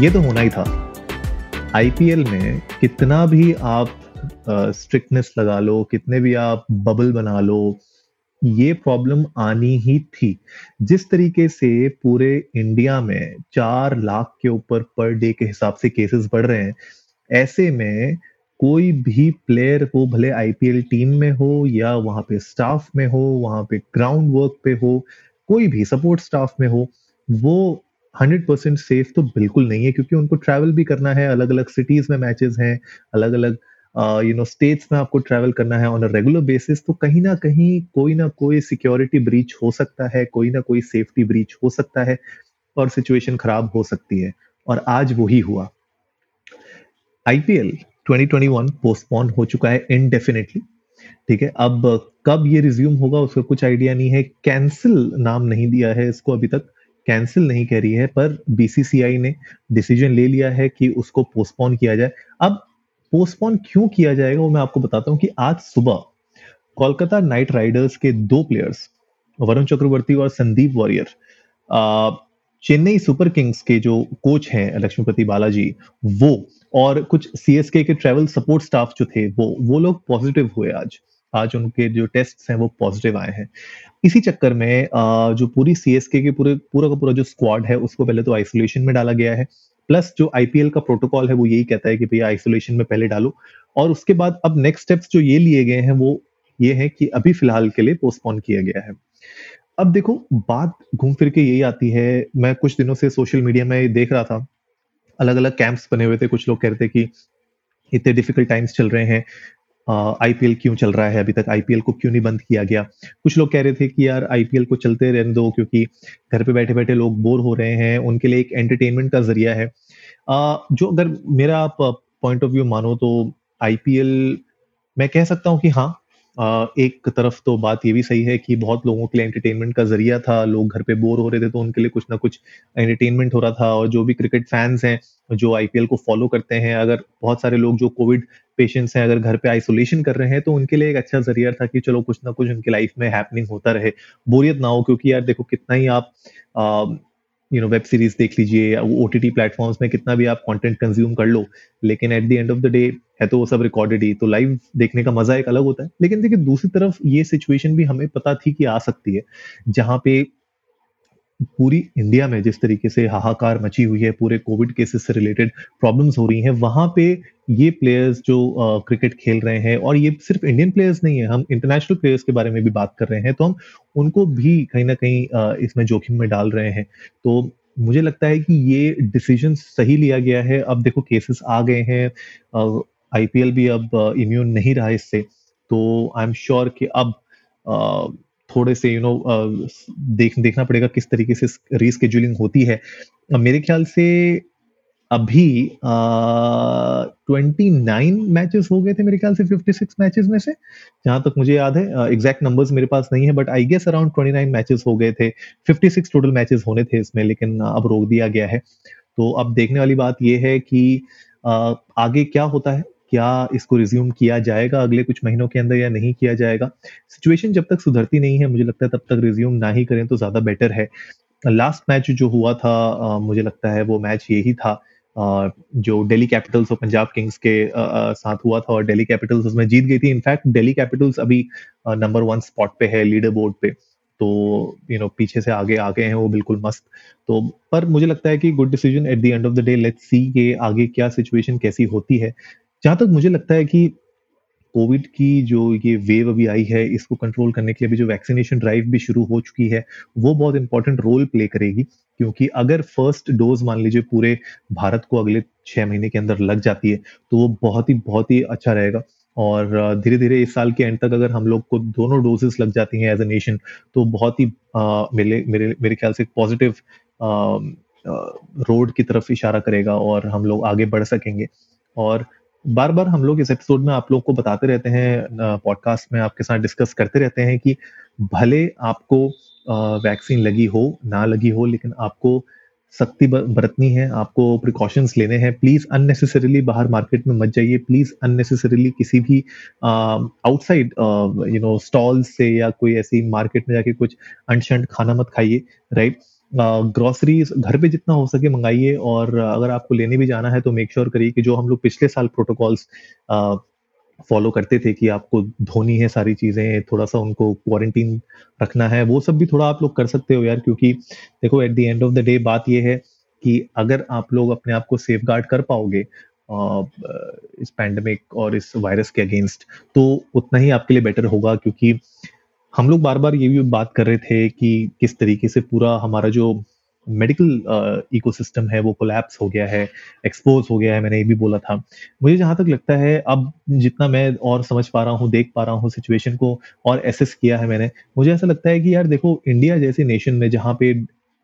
ये तो होना ही था। आईपीएल में कितना भी आप स्ट्रिक्टनेस uh, लगा लो कितने भी आप बबल बना लो ये प्रॉब्लम आनी ही थी। जिस तरीके से पूरे इंडिया में चार लाख के ऊपर पर डे के हिसाब से केसेस बढ़ रहे हैं ऐसे में कोई भी प्लेयर हो भले आईपीएल टीम में हो या वहाँ पे स्टाफ में हो वहाँ पे ग्राउंड वर्क पे हो कोई भी सपोर्ट स्टाफ में हो वो हंड्रेड परसेंट सेफ़ तो बिल्कुल नहीं है, क्योंकि उनको ट्रैवल भी करना है अलग अलग सिटीज़ में मैचेस हैं अलग अलग यू नो स्टेट्स में आपको ट्रैवल करना है ऑन अ रेगुलर बेसिस तो कहीं ना कहीं कोई ना कोई सिक्योरिटी ब्रीच हो सकता है, कोई ना कोई सेफ्टी ब्रीच हो सकता है और सिचुएशन खराब हो सकती है, और आज वही हुआ। आईपीएल 2021 पोस्टपोन हो चुका है इनडेफिनेटली ठीक है? अब कब ये रिज्यूम होगा, उसका कुछ आइडिया नहीं है कैंसिल नाम नहीं दिया है इसको अभी तक। कैंसिल नहीं कह रही है, पर बीसीसीआई ने डिसीज़न ले लिया है कि उसको पोस्टपोन किया जाए। अब पोस्टपोन क्यों किया जाएगा, वो मैं आपको बताता हूँ कि आज सुबह कोलकाता नाइट राइडर्स के दो प्लेयर्स वरुण चक्रवर्ती और संदीप वॉरियर चेन्नई सुपर किंग्स के जो कोच हैं, लक्ष्मीपति बालाजी, वो और कुछ सीएसके के ट्रैवल सपोर्ट स्टाफ जो थे, वो वो लोग पॉजिटिव हुए आज। आज उनके जो टेस्ट हैं वो पॉजिटिव आए हैं। इसी चक्कर में जो पूरी सीएसके के पूरे, पूरा का पूरा जो स्क्वाड है, उसको पहले तो आइसोलेशन में डाला गया है। प्लस जो आईपीएल का प्रोटोकॉल है, वो यही कहता है कि भैया आइसोलेशन में पहले डालो। और उसके बाद अब नेक्स्ट स्टेप्स जो ये लिए गए हैं, वो ये है कि अभी फ़िलहाल के लिए पोस्टपोन किया गया है। अब देखो, बात घूम फिर के यही आती है। मैं कुछ दिनों से सोशल मीडिया में देख रहा था। अलग अलग कैंप्स बने हुए थे। कुछ लोग कह रहे थे कि इतने डिफ़िकल्ट टाइम्स चल रहे हैं। आईपीएल क्यों चल रहा है? अभी तक आईपीएल को क्यों नहीं बंद किया गया? कुछ लोग कह रहे थे कि यार आईपीएल को चलते रहने दो क्योंकि घर पे बैठे बैठे लोग बोर हो रहे हैं। उनके लिए एक एंटरटेनमेंट का ज़रिया है। आ, जो अगर मेरा आप पॉइंट ऑफ़ व्यू मानो तो आईपीएल मैं कह सकता हूँ कि हाँ एक तरफ़ तो बात ये भी सही है कि बहुत लोगों के लिए एंटरटेनमेंट का ज़रिया था, लोग घर पे बोर हो रहे थे तो उनके लिए कुछ ना कुछ एंटरटेनमेंट हो रहा था और जो भी क्रिकेट फैंस हैं, जो आईपीएल को फॉलो करते हैं, अगर बहुत सारे लोग जो कोविड पेशेंट्स हैं अगर घर पे आइसोलेशन कर रहे हैं तो उनके लिए एक अच्छा ज़रिया था कि चलो कुछ ना कुछ उनकी लाइफ में हैपनिंग होता रहे। बोरियत ना हो क्योंकि यार देखो कितना ही आप यू नो वेब सीरीज़ देख लीजिए, ओ टी टी प्लेटफॉर्म्स में कितना भी आप कंटेंट कंज्यूम कर लो, लेकिन at the end of the day है तो वो सब रिकॉर्डेड ही तो लाइव देखने का मज़ा एक अलग होता है। लेकिन देखिए, दूसरी तरफ़ ये सिचुएशन भी हमें पता थी कि आ सकती है, जहाँ पे पूरी इंडिया में जिस तरीके से हाहाकार मची हुई है, पूरे कोविड केसेस से रिलेटेड प्रॉब्लम्स हो रही हैं, वहाँ पे ये प्लेयर्स जो क्रिकेट खेल रहे हैं, और ये सिर्फ़ इंडियन प्लेयर्स नहीं है, हम इंटरनेशनल प्लेयर्स के बारे में भी बात कर रहे हैं तो हम उनको भी कहीं ना कहीं इसमें जोखिम में डाल रहे हैं। तो मुझे लगता है कि ये डिसीज़न सही लिया गया है। अब देखो केसेस आ गए हैं आईपीएल भी अब इम्यून नहीं रहा इससे तो आई एम श्योर कि अब थोड़े से यू नो know, देख देखना पड़ेगा किस तरीके से रीस्केड्यूलिंग होती है। मेरे ख्याल से अभी ट्वेंटी नाइन मैचेस हो गए थे मेरे ख्याल से फिफ्टी सिक्स मैचेस में से जहाँ तक मुझे याद है एग्जैक्ट नंबर्स मेरे पास नहीं है but I guess around twenty nine matches हो गए थे फिफ्टी सिक्स टोटल मैचेस होने थे इसमें लेकिन अब रोक दिया गया है। तो अब देखने वाली बात यह है कि आ, आगे क्या होता है क्या इसको रिज्यूम किया जाएगा अगले कुछ महीनों के अंदर या नहीं किया जाएगा? सिचुएशन जब तक सुधरती नहीं है, मुझे लगता है तब तक रिज्यूम ना ही करें तो ज़्यादा बेटर है। लास्ट मैच जो हुआ था मुझे लगता है वो मैच यही था जो दिल्ली कैपिटल्स और पंजाब किंग्स के साथ हुआ था और दिल्ली कैपिटल्स उसमें जीत गई थी। इनफैक्ट दिल्ली कैपिटल्स अभी नंबर वन स्पॉट पे है लीडर बोर्ड पे। तो यू नो पीछे से आगे आ गए हैं, वो बिल्कुल मस्त। तो पर मुझे लगता है कि good decision at the end of the day let's see के आगे क्या सिचुएशन कैसी होती है। जहाँ तक मुझे लगता है कि कोविड की जो ये वेव अभी आई है इसको कंट्रोल करने के लिए अभी जो वैक्सीनेशन ड्राइव भी शुरू हो चुकी है वो बहुत इंपॉर्टेंट रोल प्ले करेगी। क्योंकि अगर फ़र्स्ट डोज मान लीजिए पूरे भारत को अगले छह महीने के अंदर लग जाती है तो वो बहुत ही बहुत ही अच्छा रहेगा। और धीरे धीरे इस साल के एंड तक अगर हम लोग को दोनों डोजेस लग जाती हैं एज अ नेशन तो बहुत ही आ, मेरे मेरे मेरे ख्याल से पॉजिटिव रोड की तरफ़ इशारा करेगा और हम लोग आगे बढ़ सकेंगे। और बार बार हम लोग इस एपिसोड में आप लोग को बताते रहते हैं पॉडकास्ट में आपके साथ डिस्कस करते रहते हैं कि भले आपको वैक्सीन लगी हो, ना लगी हो, लेकिन आपको सख्ती बरतनी है, आपको प्रिकॉशंस लेने हैं। प्लीज़ अननेसेसरीली बाहर मार्केट में मत जाइए। प्लीज़ अननेसेसरीली किसी भी आउटसाइड यू नो स्टॉल से या कोई ऐसी मार्केट में जाके कुछ अनशंट खाना मत खाइए राइट ग्रोसरीज घर पे जितना हो सके मंगाइए और अगर आपको लेने भी जाना है तो मेक श्योर करिए कि जो हम लोग पिछले साल प्रोटोकॉल्स फॉलो करते थे कि आपको धोनी है सारी चीज़ें, थोड़ा सा उनको क्वारंटीन रखना है, वो सब भी थोड़ा आप लोग कर सकते हो यार, क्योंकि देखो at the end of the day बात ये है कि अगर आप लोग अपने आप को सेफ़ गार्ड कर पाओगे इस पैंडमिक और इस वायरस के अगेंस्ट तो उतना ही आपके लिए बेटर होगा, क्योंकि हम लोग बार बार ये भी बात कर रहे थे कि किस तरीके से पूरा हमारा जो मेडिकल इकोसिस्टम है, वो कोलैप्स हो गया है एक्सपोज हो गया है, मैंने ये भी बोला था। मुझे जहाँ तक लगता है, अब जितना मैं और समझ पा रहा हूँ, देख पा रहा हूँ सिचुएशन को और एसेस किया है मैंने, मुझे ऐसा लगता है कि यार देखो इंडिया जैसे नेशन में जहाँ पे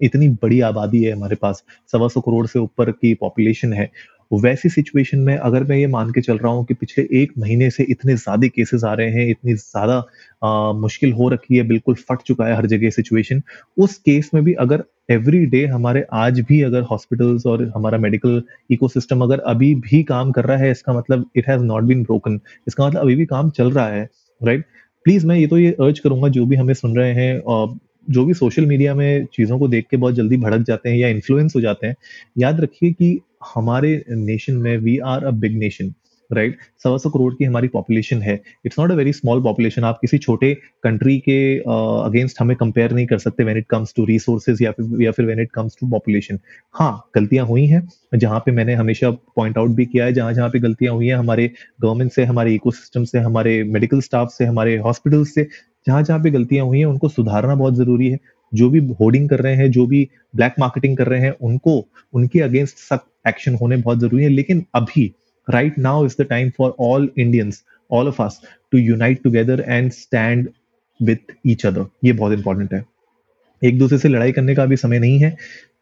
इतनी बड़ी आबादी है हमारे पास, सवा सौ करोड़ से ऊपर की पॉपुलेशन है वैसी सिचुएशन में अगर मैं ये मान के चल रहा हूँ कि पिछले एक महीने से इतने ज़्यादा केसेस आ रहे हैं, इतनी ज़्यादा मुश्किल हो रखी है, बिल्कुल फट चुका है हर जगह सिचुएशन उस केस में भी अगर एवरी डे हमारे आज भी अगर हॉस्पिटल्स और हमारा मेडिकल इकोसिस्टम अगर अभी भी काम कर रहा है, इसका मतलब it has not been broken इसका मतलब अभी भी काम चल रहा है राइट right? प्लीज़ मैं ये तो ये अर्ज़ करूँगा जो भी हमें सुन रहे हैं और जो भी सोशल मीडिया में चीज़ों को देख के बहुत जल्दी भड़क जाते हैं या इन्फ्लुएंस हो जाते हैं, याद रखिए कि हमारे नेशन में we are a big nation right सवा सौ करोड़ की हमारी पॉपुलेशन है। It's not a very small population आप किसी छोटे कंट्री के अगेंस्ट uh, हमें कंपेयर नहीं कर सकते when it comes to resources या फिर या फिर when it comes to population हाँ गलतियाँ हुई हैं जहाँ पे मैंने हमेशा पॉइंट आउट भी किया है जहाँ जहाँ पे गलतियाँ हुई हैं हमारे गवर्नमेंट से हमारे इकोसिस्टम से हमारे मेडिकल स्टाफ से हमारे हॉस्पिटल से जहाँ जहाँ पे गलतियाँ हुई हैं उनको सुधारना बहुत ज़रूरी है। जो भी होर्डिंग कर रहे हैं, जो भी ब्लैक मार्केटिंग कर रहे हैं, उनको, उनके अगेंस्ट सख्त एक्शन होने बहुत ज़रूरी है। लेकिन अभी right now is the time for all Indians all of us to unite together and stand with each other ये बहुत इंपॉर्टेंट है। एक दूसरे से लड़ाई करने का अभी समय नहीं है।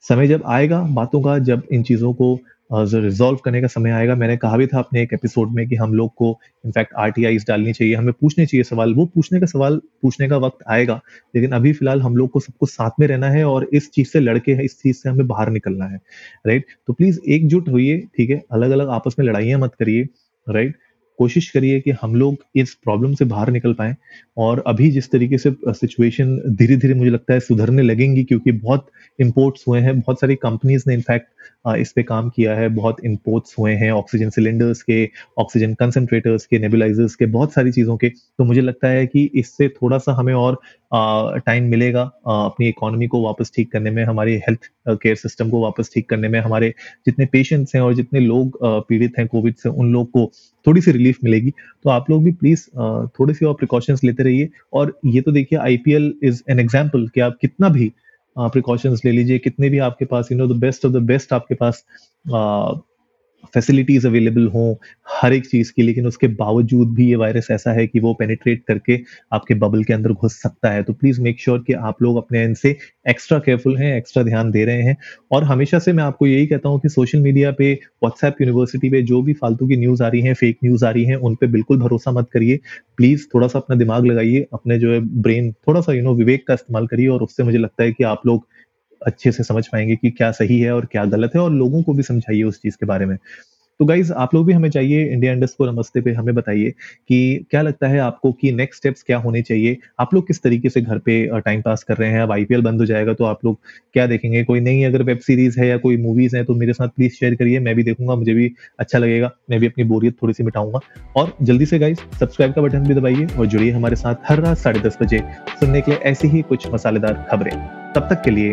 समय जब आएगा, बातों का, जब इन चीज़ों को रिजॉल्व करने का समय आएगा। मैंने कहा भी था अपने एक एपिसोड में कि हम लोग को इनफैक्ट आर टी डालनी चाहिए। हमें पूछने चाहिए सवाल। वो पूछने का सवाल पूछने का वक्त आएगा। लेकिन अभी फ़िलहाल हम लोग को सबको साथ में रहना है और इस चीज़ से लड़के हैं, इस चीज़ से हमें बाहर निकलना है। राइट तो प्लीज़ एकजुट होइए, ठीक है? अलग अलग आपस में लड़ाइयाँ मत करिए। राइट कोशिश करिए कि हम लोग इस प्रॉब्लम से बाहर निकल पाए। और अभी जिस तरीके से सिचुएशन धीरे धीरे मुझे लगता है सुधरने लगेंगी क्योंकि बहुत इम्पोर्ट्स हुए हैं, बहुत सारी कंपनीज़ ने इनफैक्ट इस पे काम किया है। बहुत इम्पोर्ट्स हुए हैं ऑक्सीजन सिलेंडर्स के ऑक्सीजन कंसनट्रेटर्स के नेबुलाइजर्स के, बहुत सारी चीज़ों के। तो मुझे लगता है कि इससे थोड़ा सा हमें और टाइम मिलेगा अपनी इकोनॉमी को वापस ठीक करने में, हमारी हेल्थ केयर सिस्टम को वापस ठीक करने में। हमारे जितने पेशेंट्स हैं और जितने लोग पीड़ित हैं कोविड से, उन लोग को थोड़ी सी रिलीफ मिलेगी। तो आप लोग भी प्लीज़ थोड़ी सी और प्रिकॉशंस लेते रहिए। और ये तो देखिए आईपीएल इज़ एन एग्ज़ाम्पल कि आप कितना भी प्रिकॉशंस ले लीजिए। कितने भी आपके पास you know the best of the best आपके पास फैसिलिटीज़ अवेलेबल हों हर एक चीज़ की, लेकिन उसके बावजूद भी ये वायरस ऐसा है कि वो पेनिट्रेट करके आपके बबल के अंदर घुस सकता है। तो प्लीज़ मेक श्योर कि आप लोग अपने एंड से एक्स्ट्रा केयरफुल हैं एक्स्ट्रा ध्यान दे रहे हैं। और हमेशा से मैं आपको यही कहता हूँ कि सोशल मीडिया पे व्हाट्सएप यूनिवर्सिटी पे जो भी फालतू की न्यूज़ आ रही है फेक न्यूज़ आ रही है, उन पर बिल्कुल भरोसा मत करिए। प्लीज़ थोड़ा सा अपना दिमाग लगाइए, अपने जो है ब्रेन थोड़ा सा यू नो विवेक का इस्तेमाल करिए और उससे मुझे लगता है कि आप लोग अच्छे से समझ पाएँगे कि क्या सही है और क्या गलत है, और लोगों को भी समझाइए उस चीज़ के बारे में। तो गाइज़ आप लोग भी हमें चाहिए इंडिया इंडस्को नमस्ते पे हमें बताइए कि क्या लगता है आपको कि नेक्स्ट स्टेप्स क्या होने चाहिए? आप लोग किस तरीके से घर पे टाइम पास कर रहे हैं? अब आईपीएल बंद हो जाएगा तो आप लोग क्या देखेंगे? कोई नई अगर वेब सीरीज़ है या कोई मूवीज़ है तो मेरे साथ प्लीज़ शेयर करिए, मैं भी देखूँगा, मुझे भी अच्छा लगेगा, मैं भी अपनी बोरियत थोड़ी सी मिटाऊँगा। और जल्दी से गाइज़ सब्सक्राइब का बटन भी दबाइए और जुड़िए हमारे साथ हर रात साढ़े बजे सुनने के लिए ऐसी ही कुछ मसालेदार खबरें। तब तक के लिए